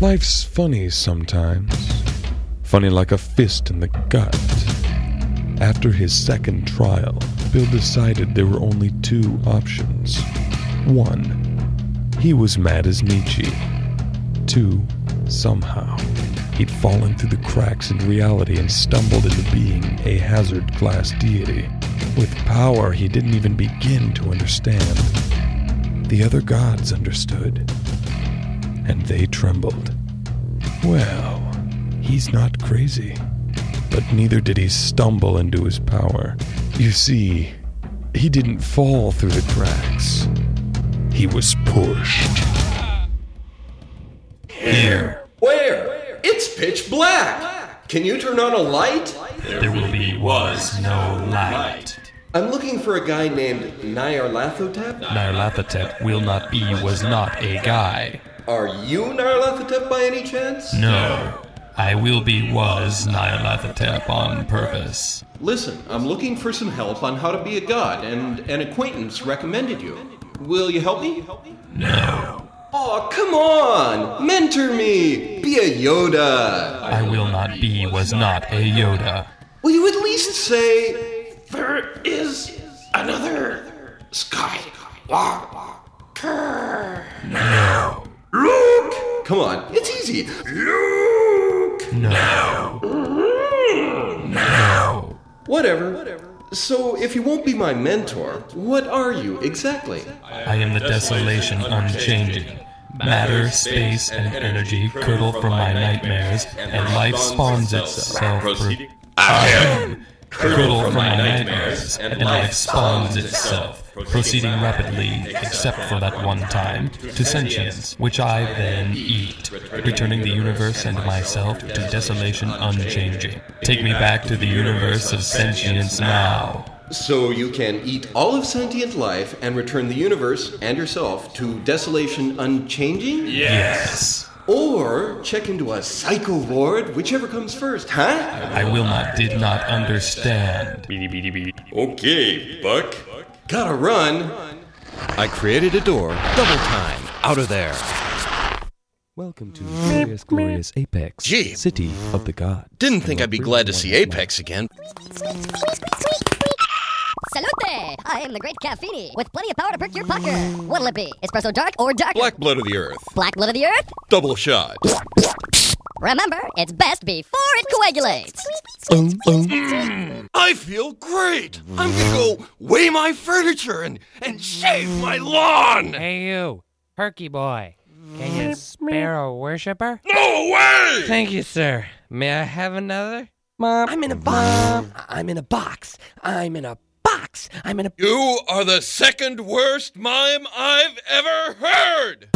Life's funny sometimes. Funny like a fist in the gut. After his second trial, Bill decided there were only two options. One, he was mad as Nietzsche. Two, somehow, he'd fallen through the cracks in reality and stumbled into being a hazard class deity with power he didn't even begin to understand. The other gods understood, and they trembled. Well, he's not crazy, but neither did he stumble into his power. You see, he didn't fall through the cracks, he was pushed. Here. Where? It's pitch black. Can you turn on a light? There will be was no light. I'm looking for a guy named Nyarlathotep. Nyarlathotep will not be was not a guy. Are you Nyarlathotep by any chance? No. I will be was Nyarlathotep on purpose. Listen, I'm looking for some help on how to be a god, and an acquaintance recommended you. Will you help me? No. Oh, come on! Mentor me! Be a Yoda! I will not be was not a Yoda. Will you at least say, There is another Skywalker? No. Luke! Come on, it's easy. Luke! No. No. Whatever. So, if you won't be my mentor, what are you exactly? I am the desolation unchanging. Matter, space, and energy curdle from my nightmares, and life spawns itself. I am curdle from my nightmares, and life spawns itself, proceeding rapidly, except for that one time, to sentience, which I then eat, returning the universe and myself to desolation unchanging. Take me back to the universe of sentience now. So you can eat all of sentient life and return the universe and yourself to desolation unchanging? Yes. Or check into a psycho ward, whichever comes first, huh? I will not, did not understand. Okay, Buck. Gotta run. I created a door. Double time. Out of there. Welcome to glorious, glorious Apex, Gee. city of the gods. Didn't think I'd be glad to see Apex again. Salute! I am the great Caffini, with plenty of power to perk your pucker. What'll it be? Espresso dark or dark? Black blood of the earth. Black blood of the earth? Double shot. Remember, it's best before it coagulates. I feel great. I'm gonna go weigh my furniture and, and shave my lawn. Hey, you, Perky boy. Can you spare a worshiper? No way! Thank you, sir. May I have another? Mom. I'm in a box. I'm in a box. I'm in a box. I'm in a. You are the second worst mime I've ever heard.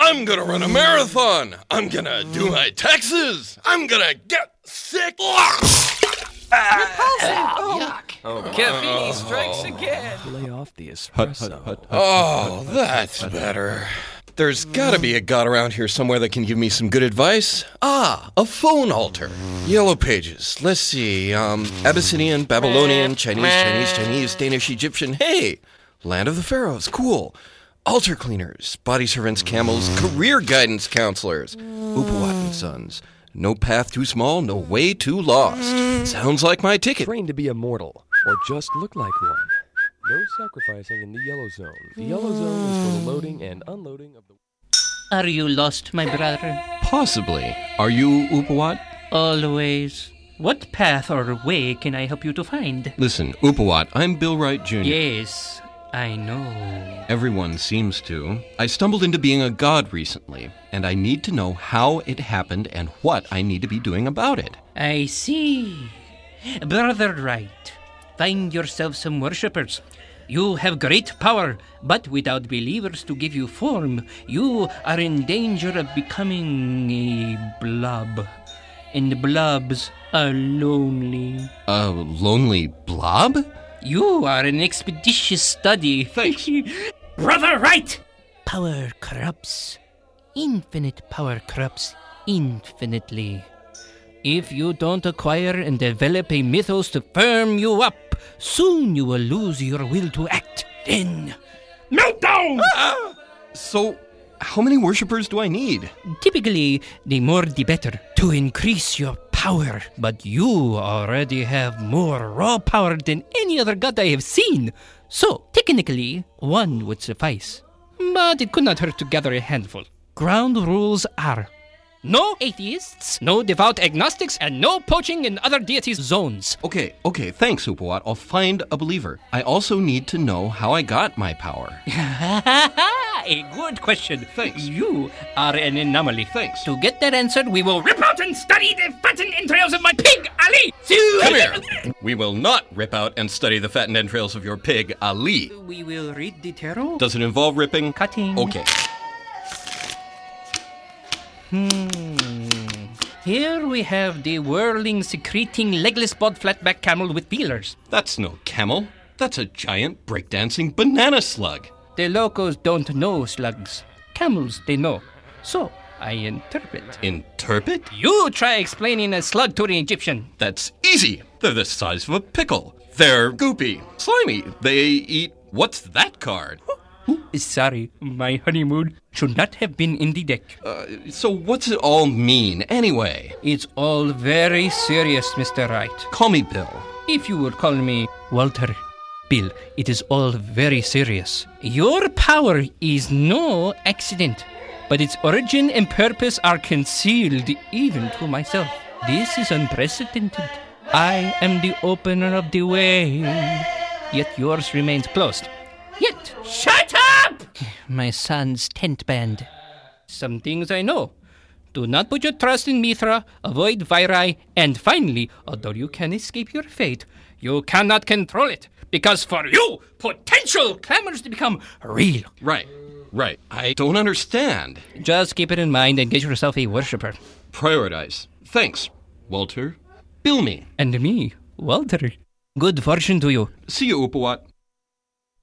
I'm gonna run a marathon. I'm gonna do my taxes. I'm gonna get sick. Caffeine strikes again. Lay off the espresso. Oh, that's better. There's gotta be a god around here somewhere that can give me some good advice. Ah, a phone altar. Yellow pages. Let's see. Um, Abyssinian, Babylonian, Chinese, Chinese, Chinese, Danish, Egyptian. Hey, land of the pharaohs. Cool. Altar cleaners, body servants, camels, career guidance counselors, Upawat and Sons. No path too small, no way too lost. Sounds like my ticket. Train to be immortal, or just look like one. No sacrificing in the yellow zone. The yellow zone is for the loading mm. and unloading of the. Are you lost, my brother? Possibly. Are you Upawat? Always. What path or way can I help you to find? Listen, Upawat, I'm Bill Wright Jr. Yes, I know. Everyone seems to. I stumbled into being a god recently, and I need to know how it happened and what I need to be doing about it. I see. Brother Wright, find yourself some worshippers. You have great power, but without believers to give you form, you are in danger of becoming a blob. And blobs are lonely. A lonely blob? You are an expeditious study. Thanks. Brother Wright! Power corrupts. Infinite power corrupts infinitely. If you don't acquire and develop a mythos to firm you up, soon you will lose your will to act. Then, meltdown! Ah! So, how many worshippers do I need? Typically, the more the better to increase your power. But you already have more raw power than any other god I have seen. So, technically, one would suffice. But it could not hurt to gather a handful. Ground rules are no atheists, no devout agnostics, and no poaching in other deities' zones. Okay, okay, thanks, Upawat. I'll find a believer. I also need to know how I got my power. a good question. Thanks. You are an anomaly. Thanks. To get that answered, we will rip out and study the fattened entrails of my pig, Ali. Come here! We will not rip out and study the fattened entrails of your pig, Ali. We will read the tarot. Does it involve ripping? Cutting. Okay. Hmm. Here we have the whirling, secreting, legless bod flatback camel with peelers. That's no camel. That's a giant breakdancing banana slug. The locals don't know slugs. Camels, they know. So, I interpret. Interpret? You try explaining a slug to the Egyptian. That's easy. They're the size of a pickle. They're goopy, slimy. They eat. What's that card? Sorry, my honeymoon should not have been in the deck. Uh, so, what's it all mean, anyway? It's all very serious, Mr. Wright. Call me Bill. If you would call me Walter. Bill, it is all very serious. Your power is no accident, but its origin and purpose are concealed even to myself. This is unprecedented. I am the opener of the way, yet yours remains closed. Yet, shut up! My son's tent band. Some things I know. Do not put your trust in Mithra, avoid Viri, and finally, although you can escape your fate, you cannot control it. Because for you, potential clamors to become real. Right, right. I don't understand. Just keep it in mind and get yourself a worshipper. Prioritize. Thanks, Walter. Bill me. And me, Walter. Good fortune to you. See you, Upawat.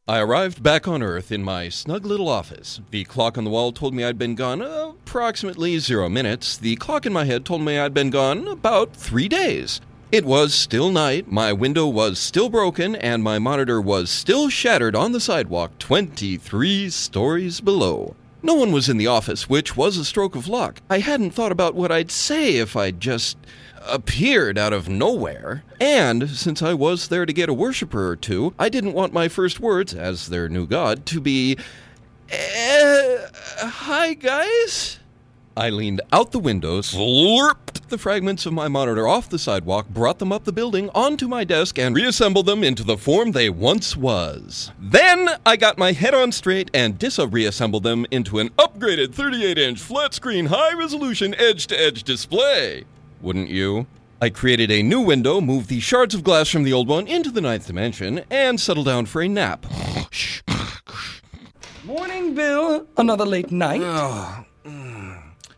I arrived back on Earth in my snug little office. The clock on the wall told me I'd been gone approximately zero minutes. The clock in my head told me I'd been gone about three days. It was still night, my window was still broken, and my monitor was still shattered on the sidewalk 23 stories below. No one was in the office, which was a stroke of luck. I hadn't thought about what I'd say if I'd just appeared out of nowhere. And since I was there to get a worshiper or two, I didn't want my first words, as their new god, to be, eh, Hi, guys? I leaned out the window, slurped the fragments of my monitor off the sidewalk, brought them up the building onto my desk, and reassembled them into the form they once was. Then I got my head on straight and Dissa reassembled them into an upgraded 38 inch flat screen high resolution edge to edge display. Wouldn't you? I created a new window, moved the shards of glass from the old one into the ninth dimension, and settled down for a nap. Morning, Bill. Another late night.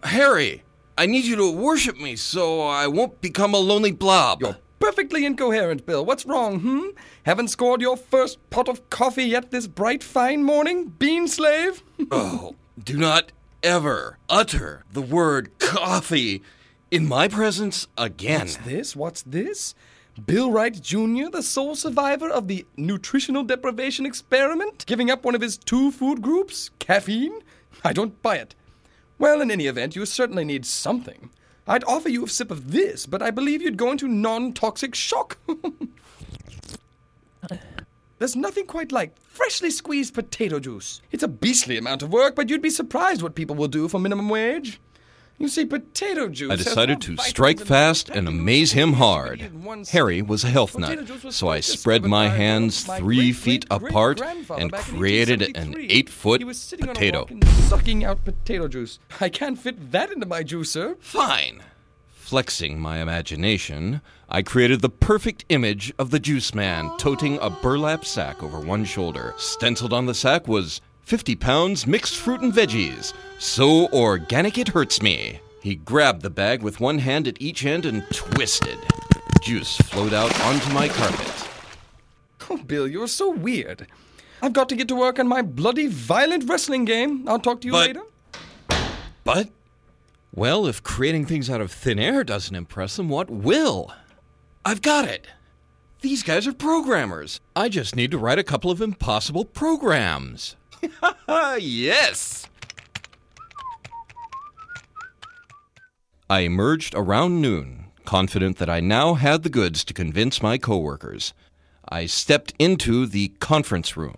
Harry, I need you to worship me so I won't become a lonely blob. You're perfectly incoherent, Bill. What's wrong, hmm? Haven't scored your first pot of coffee yet this bright, fine morning, bean slave? oh, do not ever utter the word coffee in my presence again. What's this? What's this? Bill Wright Jr., the sole survivor of the nutritional deprivation experiment, giving up one of his two food groups, caffeine? I don't buy it. Well, in any event, you certainly need something. I'd offer you a sip of this, but I believe you'd go into non toxic shock. There's nothing quite like freshly squeezed potato juice. It's a beastly amount of work, but you'd be surprised what people will do for minimum wage. You see, potato juice. I decided to strike fast and amaze him hard. Harry was a health nut, so I spread my hands three feet apart and created an eight foot He was sitting on a potato. sucking out potato juice. I can't fit that into my juicer. Fine. Flexing my imagination, I created the perfect image of the juice man toting a burlap sack over one shoulder. Stenciled on the sack was 50 pounds mixed fruit and veggies. So organic it hurts me. He grabbed the bag with one hand at each end and twisted. Juice flowed out onto my carpet. Oh, Bill, you're so weird. I've got to get to work on my bloody violent wrestling game. I'll talk to you But- later. But, well, if creating things out of thin air doesn't impress them, what will? I've got it. These guys are programmers. I just need to write a couple of impossible programs. yes! I emerged around noon, confident that I now had the goods to convince my coworkers. I stepped into the conference room.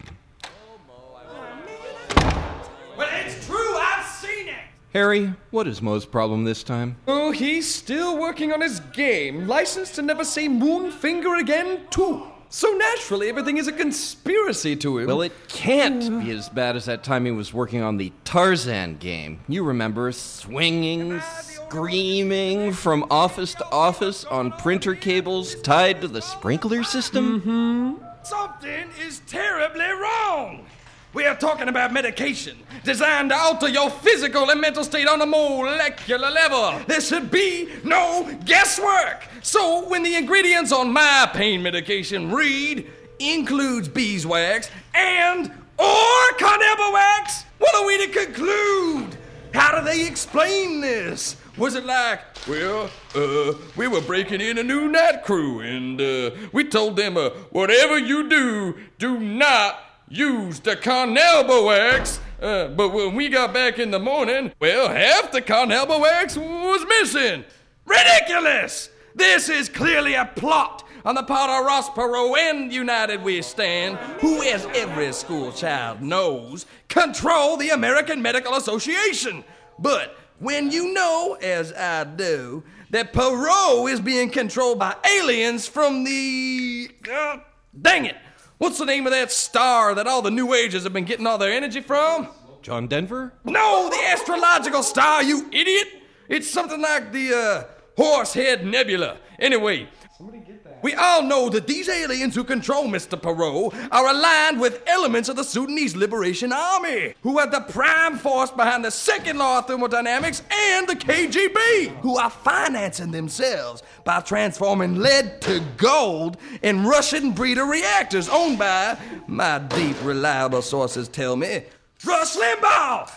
It's true, I've seen it! Harry, what is Mo's problem this time? Oh, he's still working on his game. License to never say Moonfinger again, too. So naturally, everything is a conspiracy to him. Well, it can't be as bad as that time he was working on the Tarzan game. You remember swinging, screaming from office to office on printer cables tied to the sprinkler system? hmm Something is terribly wrong. We are talking about medication designed to alter your physical and mental state on a molecular level. There should be no guesswork. So, when the ingredients on my pain medication read includes beeswax and or carnauba wax, what are we to conclude? How do they explain this? Was it like, well, uh, we were breaking in a new night crew and uh, we told them, uh, whatever you do, do not use the carnauba wax. Uh, but when we got back in the morning, well, half the carnauba wax was missing. Ridiculous! This is clearly a plot on the part of Ross Perot and United We Stand, who, as every school child knows, control the American Medical Association. But when you know, as I do, that Perot is being controlled by aliens from the. Uh, dang it! What's the name of that star that all the New Agers have been getting all their energy from? John Denver? No, the astrological star, you idiot! It's something like the uh, Horsehead Nebula. Anyway, we all know that these aliens who control Mr. Perot are aligned with elements of the Sudanese Liberation Army, who are the prime force behind the second law of thermodynamics and the KGB, who are financing themselves by transforming lead to gold in Russian breeder reactors owned by, my deep, reliable sources tell me, Rush Limbaugh!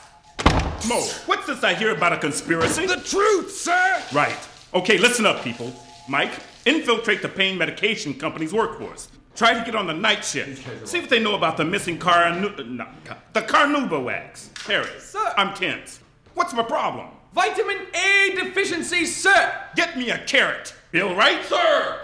Mo, what's this I hear about a conspiracy? The truth, sir! Right. Okay, listen up, people. Mike, infiltrate the pain medication company's workforce. Try to get on the night shift. See what they know about the missing car, uh, no, the carnauba wax. Harry, Sir. I'm tense. What's my problem? Vitamin A deficiency, sir! Get me a carrot. Bill, right? Sir!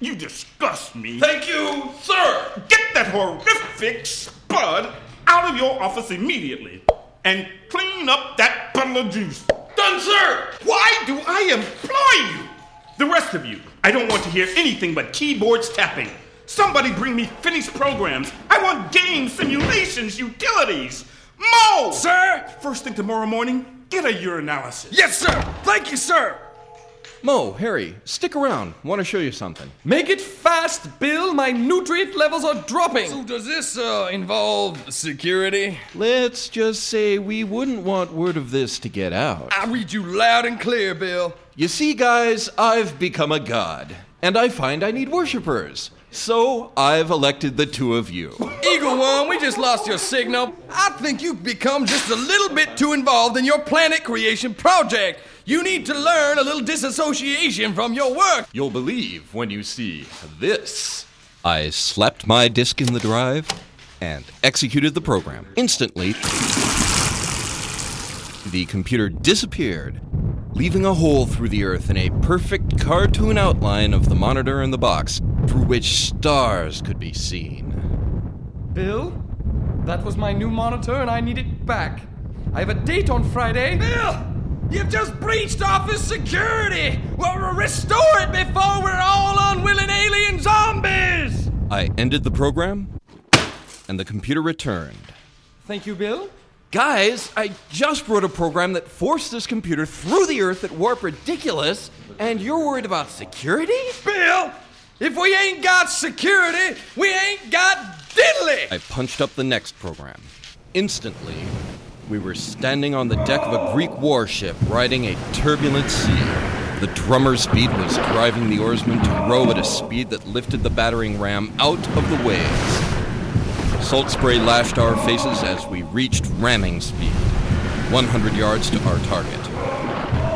You disgust me. Thank you, sir! Get that horrific spud out of your office immediately and clean up that bottle of juice. Done, sir! Why do I employ you? The rest of you, I don't want to hear anything but keyboards tapping. Somebody bring me finished programs. I want games, simulations, utilities. Mo! Sir! First thing tomorrow morning, get a urinalysis. Yes, sir! Thank you, sir! Mo, Harry, stick around. Want to show you something. Make it fast, Bill. My nutrient levels are dropping. So does this uh, involve security? Let's just say we wouldn't want word of this to get out. I read you loud and clear, Bill. You see, guys, I've become a god, and I find I need worshippers. So I've elected the two of you. Eagle One, we just lost your signal. I think you've become just a little bit too involved in your planet creation project. You need to learn a little disassociation from your work. You'll believe when you see this. I slapped my disk in the drive and executed the program. Instantly, the computer disappeared, leaving a hole through the earth in a perfect cartoon outline of the monitor in the box, through which stars could be seen. Bill, that was my new monitor and I need it back. I have a date on Friday. Bill! You've just breached office security! We'll restore it before we're all unwilling alien zombies! I ended the program, and the computer returned. Thank you, Bill. Guys, I just wrote a program that forced this computer through the earth at warp ridiculous, and you're worried about security? Bill, if we ain't got security, we ain't got diddly! I punched up the next program. Instantly, we were standing on the deck of a Greek warship riding a turbulent sea. The drummer's beat was driving the oarsmen to row at a speed that lifted the battering ram out of the waves. Salt spray lashed our faces as we reached ramming speed, 100 yards to our target.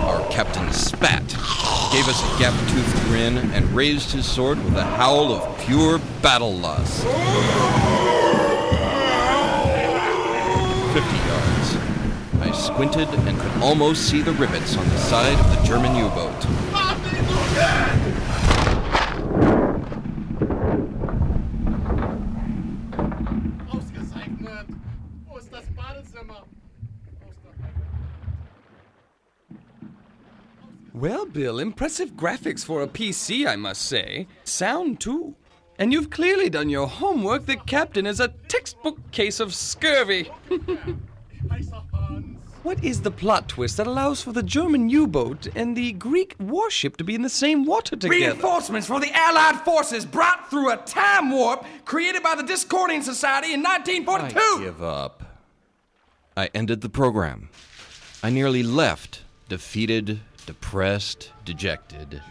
Our captain spat, gave us a gap toothed grin, and raised his sword with a howl of pure battle lust. 50 yards. I squinted and could almost see the rivets on the side of the German U boat. Bill, impressive graphics for a PC, I must say. Sound, too. And you've clearly done your homework. The captain is a textbook case of scurvy. what is the plot twist that allows for the German U boat and the Greek warship to be in the same water together? Reinforcements for the Allied forces brought through a time warp created by the Discordian Society in 1942. I give up. I ended the program. I nearly left, defeated, depressed, dejected.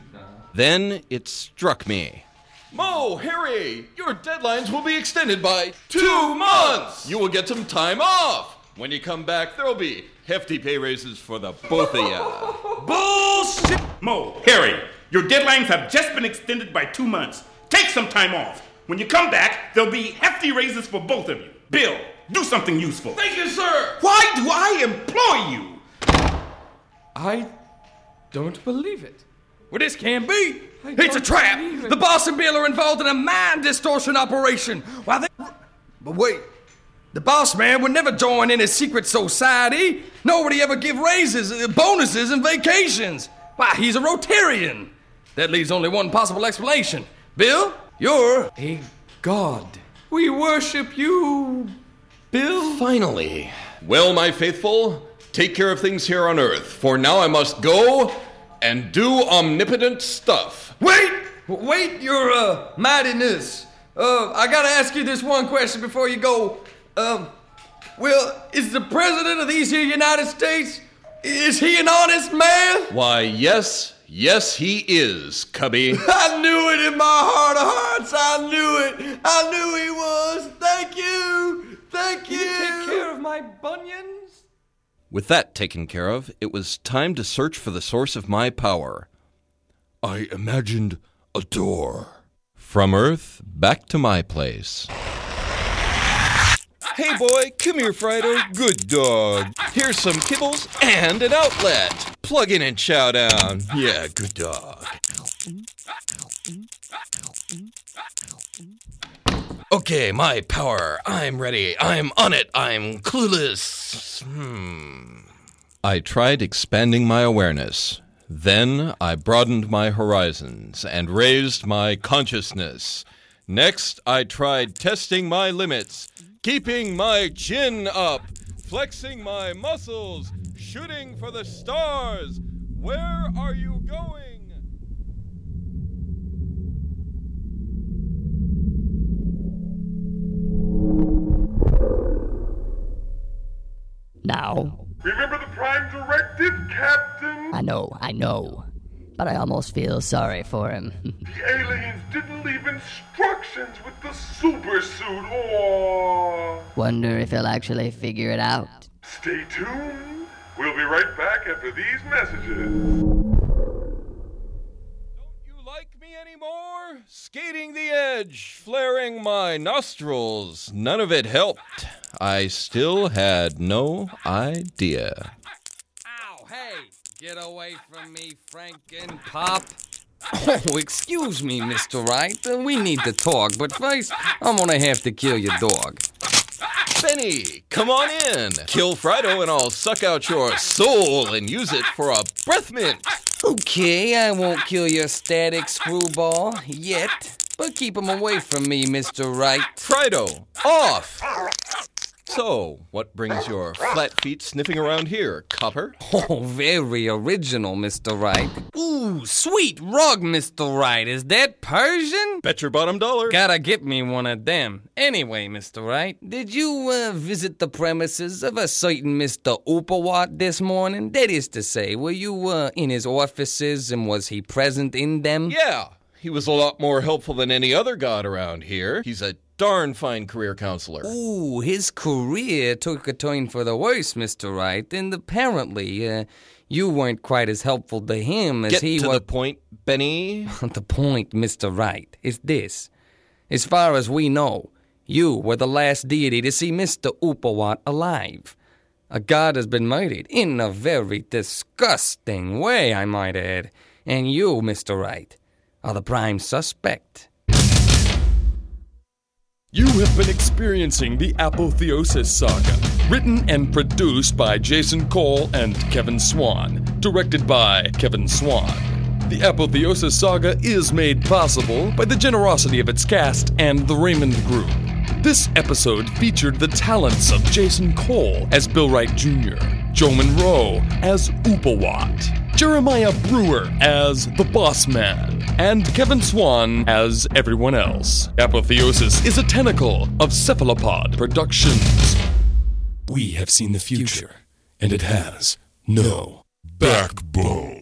Then it struck me. Mo, Harry, your deadlines will be extended by two months. You will get some time off. When you come back, there'll be hefty pay raises for the both of you. Bullshit! Mo, Harry, your deadlines have just been extended by two months. Take some time off. When you come back, there'll be hefty raises for both of you. Bill, do something useful. Thank you, sir. Why do I employ you? I don't believe it. Well, this can't be. I It's a trap. it. The boss and Bill are involved in a mind distortion operation. Why they? But wait, the boss man would never join in a secret society. Nobody ever give raises, uh, bonuses, and vacations. Why, he's a Rotarian. That leaves only one possible explanation. Bill, you're a god. We worship you, Bill. Finally. Well, my faithful, take care of things here on Earth, for now I must go and do omnipotent stuff. Wait! Wait, your uh, mightiness. Uh, I gotta ask you this one question before you go. Um, well, is the president of these here United States, is he an honest man? Why, yes, yes, he is, Cubby. I knew it in my heart of hearts. I knew it. I knew he was. Thank you. Thank you. you Take care of my bunions. With that taken care of, it was time to search for the source of my power. I imagined a door. From Earth back to my place. Hey boy, come here, Frido. Good dog. Here's some kibbles and an outlet. Plug in and chow down. Yeah, good dog. Okay, my power. I'm ready. I'm on it. I'm clueless. Hmm. I tried expanding my awareness. Then I broadened my horizons and raised my consciousness. Next, I tried testing my limits, keeping my chin up, flexing my muscles, shooting for the stars. Where are you going? Now, Remember the Prime Directive, Captain? I know, I know. But I almost feel sorry for him. The aliens didn't leave instructions with the super suit. Oh. Wonder if he'll actually figure it out. Stay tuned. We'll be right back after these messages. Skating the edge, flaring my nostrils. None of it helped. I still had no idea. Ow, hey, get away from me, Franken Pop. Oh, excuse me, Mr. Wright. We need to talk, but first, I'm gonna have to kill your dog. Benny, come on in. Kill Frido and I'll suck out your soul and use it for a breath mint. Okay, I won't kill your static screwball yet, but keep him away from me, Mr. Wright. Frido, off! So, what brings your flat feet sniffing around here, copper? Oh, very original, Mr. Wright. Ooh, sweet rug, Mr. Wright. Is that Persian? Bet your bottom dollar. Gotta get me one of them. Anyway, Mr. Wright, did you uh, visit the premises of a certain Mr. Upawat this morning? That is to say, were you uh, in his offices and was he present in them? Yeah, he was a lot more helpful than any other god around here. He's a darn fine career counselor. Ooh, his career took a turn for the worse, Mr. Wright, and apparently uh, you weren't quite as helpful to him as Get he to was. the point, Benny. the point, Mr. Wright, is this. As far as we know, you were the last deity to see Mr. Upawat alive. A god has been murdered in a very disgusting way, I might add. And you, Mr. Wright, are the prime suspect. You have been experiencing the Apotheosis Saga, written and produced by Jason Cole and Kevin Swan, directed by Kevin Swan. The Apotheosis Saga is made possible by the generosity of its cast and the Raymond Group. This episode featured the talents of Jason Cole as Bill Wright Jr., Joe Monroe as Upawat, Jeremiah Brewer as the Boss Man, and Kevin Swan as everyone else. Apotheosis is a tentacle of Cephalopod Productions. We have seen the future, and it has no backbone.